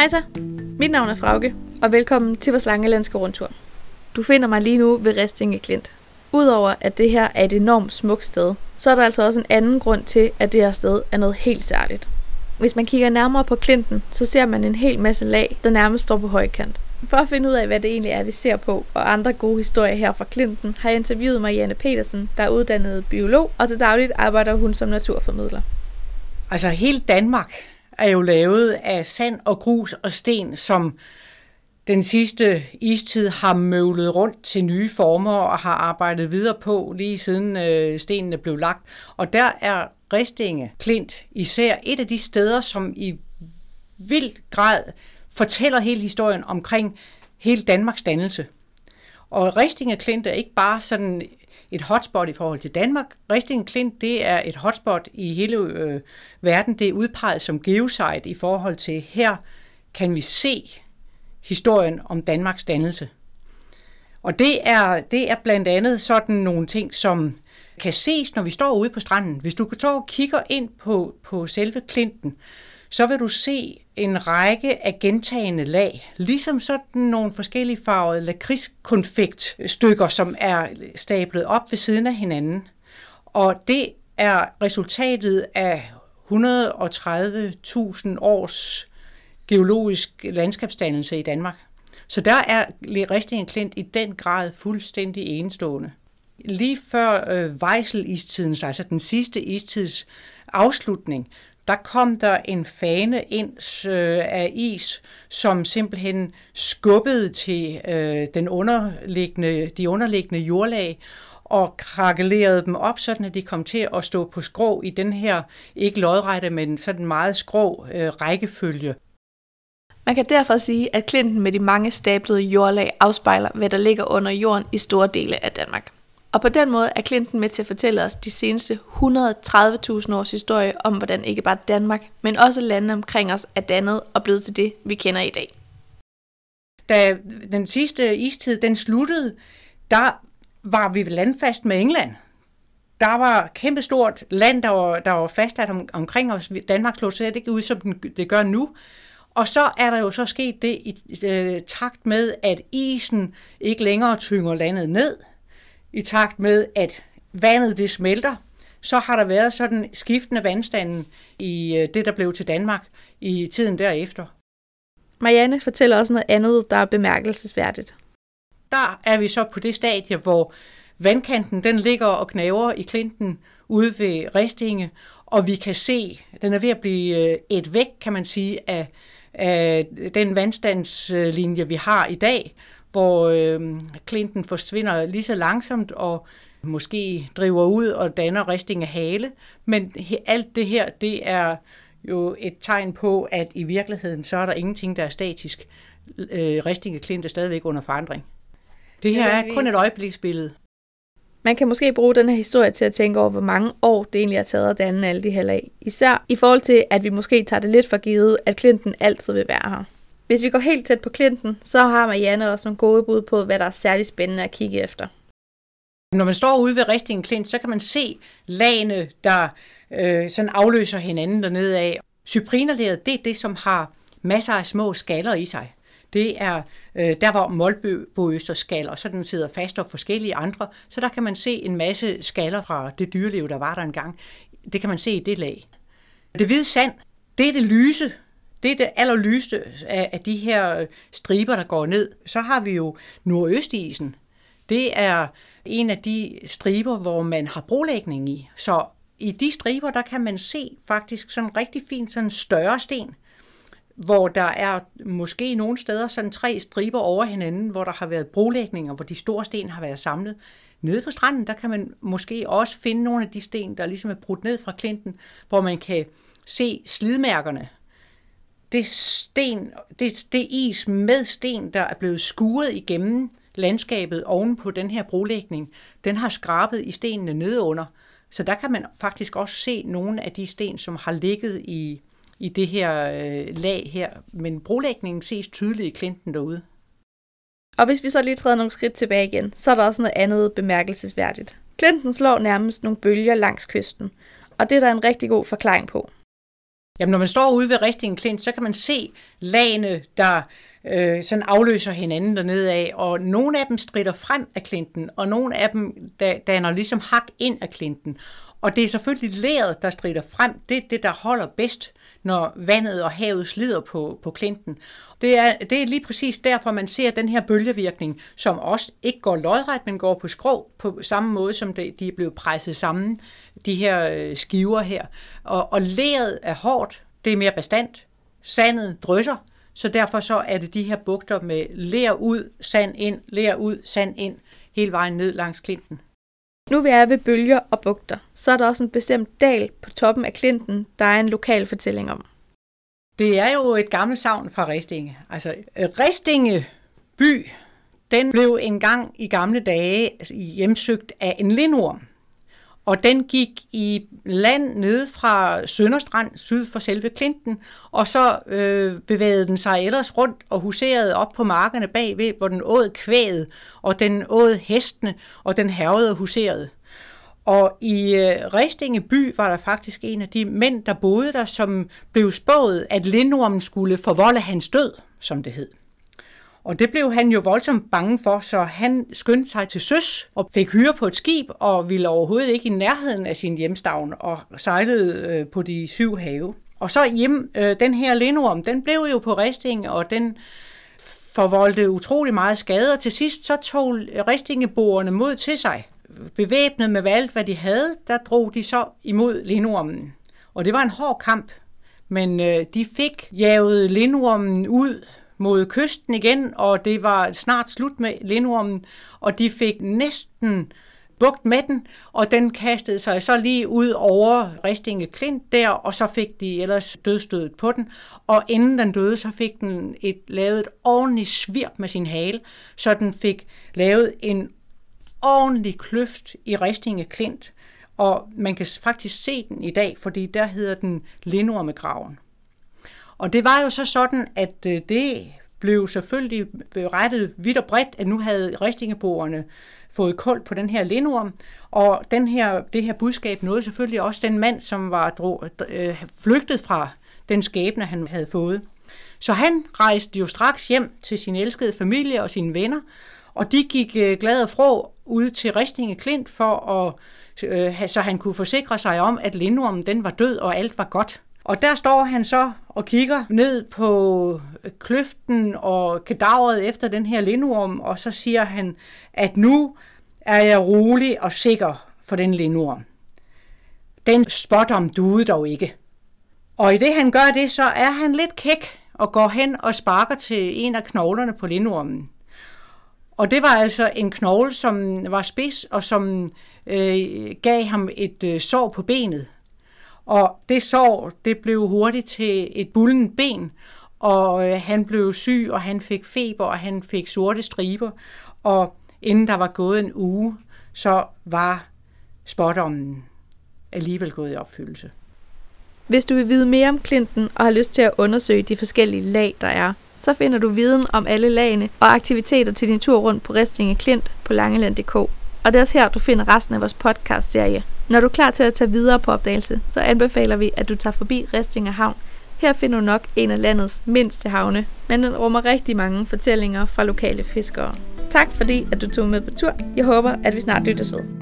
Hej så, mit navn er Frauke, og velkommen til vores langelandske rundtur. Du finder mig lige nu ved Restinge Klint. Udover at det her er et enormt smukt sted, så er der altså også en anden grund til, at det her sted er noget helt særligt. Hvis man kigger nærmere på klinten, så ser man en hel masse lag, der nærmest står på højkant. For at finde ud af, hvad det egentlig er, vi ser på, og andre gode historier her fra Klinten, har jeg interviewet Marianne Petersen, der er uddannet biolog, og til dagligt arbejder hun som naturformidler. Altså hele Danmark er jo lavet af sand og grus og sten, som den sidste istid har møvlet rundt til nye former og har arbejdet videre på lige siden øh, stenene blev lagt. Og der er Ristinge Klint især et af de steder, som i vild grad fortæller hele historien omkring hele Danmarks dannelse. Og Ristinge Klint er ikke bare sådan et hotspot i forhold til Danmark. Ristinge Klint, det er et hotspot i hele øh, verden. Det er udpeget som geosite i forhold til, her kan vi se historien om Danmarks dannelse. Og det er, det er blandt andet sådan nogle ting, som kan ses, når vi står ude på stranden. Hvis du går og kigger ind på, på selve klinten, så vil du se en række af gentagende lag, ligesom sådan nogle forskellige farvede lakridskonfektstykker, som er stablet op ved siden af hinanden. Og det er resultatet af 130.000 års geologisk landskabsdannelse i Danmark. Så der er Ristingen Klint i den grad fuldstændig enestående. Lige før øh, Vejselistidens, altså den sidste istids afslutning, der kom der en fane ind øh, af is, som simpelthen skubbede til øh, den underliggende, de underliggende jordlag og krakelerede dem op, sådan at de kom til at stå på skrå i den her, ikke lodrette, men sådan meget skrå øh, rækkefølge. Man kan derfor sige, at klinten med de mange stablede jordlag afspejler, hvad der ligger under jorden i store dele af Danmark. Og på den måde er Clinton med til at fortælle os de seneste 130.000 års historie om, hvordan ikke bare Danmark, men også landene omkring os er dannet og blevet til det, vi kender i dag. Da den sidste istid den sluttede, der var vi landfast med England. Der var kæmpestort land, der var, der var fastsat om, omkring os. Danmark slog slet ikke ud, som det gør nu. Og så er der jo så sket det i øh, takt med, at isen ikke længere tynger landet ned – i takt med, at vandet det smelter, så har der været sådan skiftende vandstanden i øh, det, der blev til Danmark i tiden derefter. Marianne fortæller også noget andet, der er bemærkelsesværdigt. Der er vi så på det stadie, hvor vandkanten den ligger og knaver i klinten ude ved Ristinge, og vi kan se, den er ved at blive øh, et væk, kan man sige, af, af den vandstandslinje, vi har i dag, hvor øh, klinten forsvinder lige så langsomt og måske driver ud og danner risting af hale. Men alt det her, det er jo et tegn på, at i virkeligheden, så er der ingenting, der er statisk. Øh, risting af klint er stadigvæk under forandring. Det her er kun et øjebliksbillede. Man kan måske bruge den her historie til at tænke over, hvor mange år det egentlig har taget at danne alle de her lag. Især i forhold til, at vi måske tager det lidt for givet, at klinten altid vil være her. Hvis vi går helt tæt på klienten, så har Marianne også nogle gode bud på, hvad der er særligt spændende at kigge efter. Når man står ude ved Ristingen Klint, så kan man se lagene, der øh, sådan afløser hinanden dernede af. Cyprinerlæret, det er det, som har masser af små skaller i sig. Det er øh, der, hvor målbøøster skaller, så den sidder fast og forskellige andre. Så der kan man se en masse skaller fra det dyreliv, der var der engang. Det kan man se i det lag. Det hvide sand, det er det lyse det er det allerlyste af, af de her øh, striber, der går ned. Så har vi jo nordøstisen. Det er en af de striber, hvor man har brolægning i. Så i de striber, der kan man se faktisk sådan rigtig fint sådan større sten, hvor der er måske nogle steder sådan tre striber over hinanden, hvor der har været brolægninger, hvor de store sten har været samlet. Nede på stranden, der kan man måske også finde nogle af de sten, der ligesom er brudt ned fra klinten, hvor man kan se slidmærkerne det, sten, det, det is med sten, der er blevet skuret igennem landskabet oven på den her brolægning, den har skrabet i stenene nedunder. Så der kan man faktisk også se nogle af de sten, som har ligget i, i det her øh, lag her. Men brolægningen ses tydeligt i klinten derude. Og hvis vi så lige træder nogle skridt tilbage igen, så er der også noget andet bemærkelsesværdigt. Klinten slår nærmest nogle bølger langs kysten, og det er der en rigtig god forklaring på. Jamen, når man står ude ved Ristingen Klint, så kan man se lagene, der øh, sådan afløser hinanden dernede af, og nogle af dem strider frem af klinten, og nogle af dem danner ligesom hak ind af klinten. Og det er selvfølgelig læret, der strider frem. Det er det, der holder bedst, når vandet og havet slider på, på klinten. Det er, det er lige præcis derfor, man ser den her bølgevirkning, som også ikke går lodret, men går på skrå, på samme måde, som det, de er blevet presset sammen, de her øh, skiver her. Og, og læret er hårdt, det er mere bestandt, sandet drysser, så derfor så er det de her bugter med lær ud, sand ind, lær ud, sand ind, hele vejen ned langs klinten. Nu vi er ved bølger og bugter, så er der også en bestemt dal på toppen af klinten, der er en lokal fortælling om. Det er jo et gammelt savn fra Ristinge. Altså, Ristinge by, den blev engang i gamle dage hjemsøgt af en lindorm. Og den gik i land nede fra Sønderstrand, syd for selve Klinten, og så øh, bevægede den sig ellers rundt og huserede op på markerne bagved, hvor den åd kvæget, og den åd hestene, og den hervede og huserede. Og i øh, Restinge by var der faktisk en af de mænd, der boede der, som blev spået, at lindormen skulle forvolde hans død, som det hed. Og det blev han jo voldsomt bange for, så han skyndte sig til søs og fik hyre på et skib og ville overhovedet ikke i nærheden af sin hjemstavn og sejlede øh, på de syv have. Og så hjem, øh, den her lindorm, den blev jo på Ristinge, og den forvoldte utrolig meget skade, og til sidst så tog Ristingeboerne mod til sig. Bevæbnet med alt, hvad de havde, der drog de så imod lindormen. Og det var en hård kamp, men øh, de fik jaget lindormen ud mod kysten igen, og det var snart slut med lindormen, og de fik næsten bugt med den, og den kastede sig så lige ud over Ristinge Klint der, og så fik de ellers dødstødet på den, og inden den døde, så fik den et, lavet et ordentligt svirp med sin hale, så den fik lavet en ordentlig kløft i Ristinge Klint, og man kan faktisk se den i dag, fordi der hedder den Lindormegraven. Og det var jo så sådan, at øh, det blev selvfølgelig berettet vidt og bredt, at nu havde ristingeboerne fået kold på den her lindorm, og den her, det her budskab nåede selvfølgelig også den mand, som var dro, øh, flygtet fra den skæbne, han havde fået. Så han rejste jo straks hjem til sin elskede familie og sine venner, og de gik øh, glade og frå ud til Ristinge Klint for at, øh, så han kunne forsikre sig om, at lindormen den var død og alt var godt. Og der står han så og kigger ned på kløften og kadaveret efter den her lindorm, og så siger han, at nu er jeg rolig og sikker for den lindorm. Den spot om duede dog ikke. Og i det han gør det, så er han lidt kæk og går hen og sparker til en af knoglerne på lindormen. Og det var altså en knogle, som var spids og som øh, gav ham et øh, sår på benet. Og det sår, det blev hurtigt til et bullen ben, og øh, han blev syg, og han fik feber, og han fik sorte striber. Og inden der var gået en uge, så var spådommen alligevel gået i opfyldelse. Hvis du vil vide mere om Clinton og har lyst til at undersøge de forskellige lag, der er, så finder du viden om alle lagene og aktiviteter til din tur rundt på Restinge Klint på langeland.dk. Og det er også her, du finder resten af vores podcast-serie. Når du er klar til at tage videre på opdagelse, så anbefaler vi, at du tager forbi Restinge Havn. Her finder du nok en af landets mindste havne, men den rummer rigtig mange fortællinger fra lokale fiskere. Tak fordi, at du tog med på tur. Jeg håber, at vi snart lyttes ved.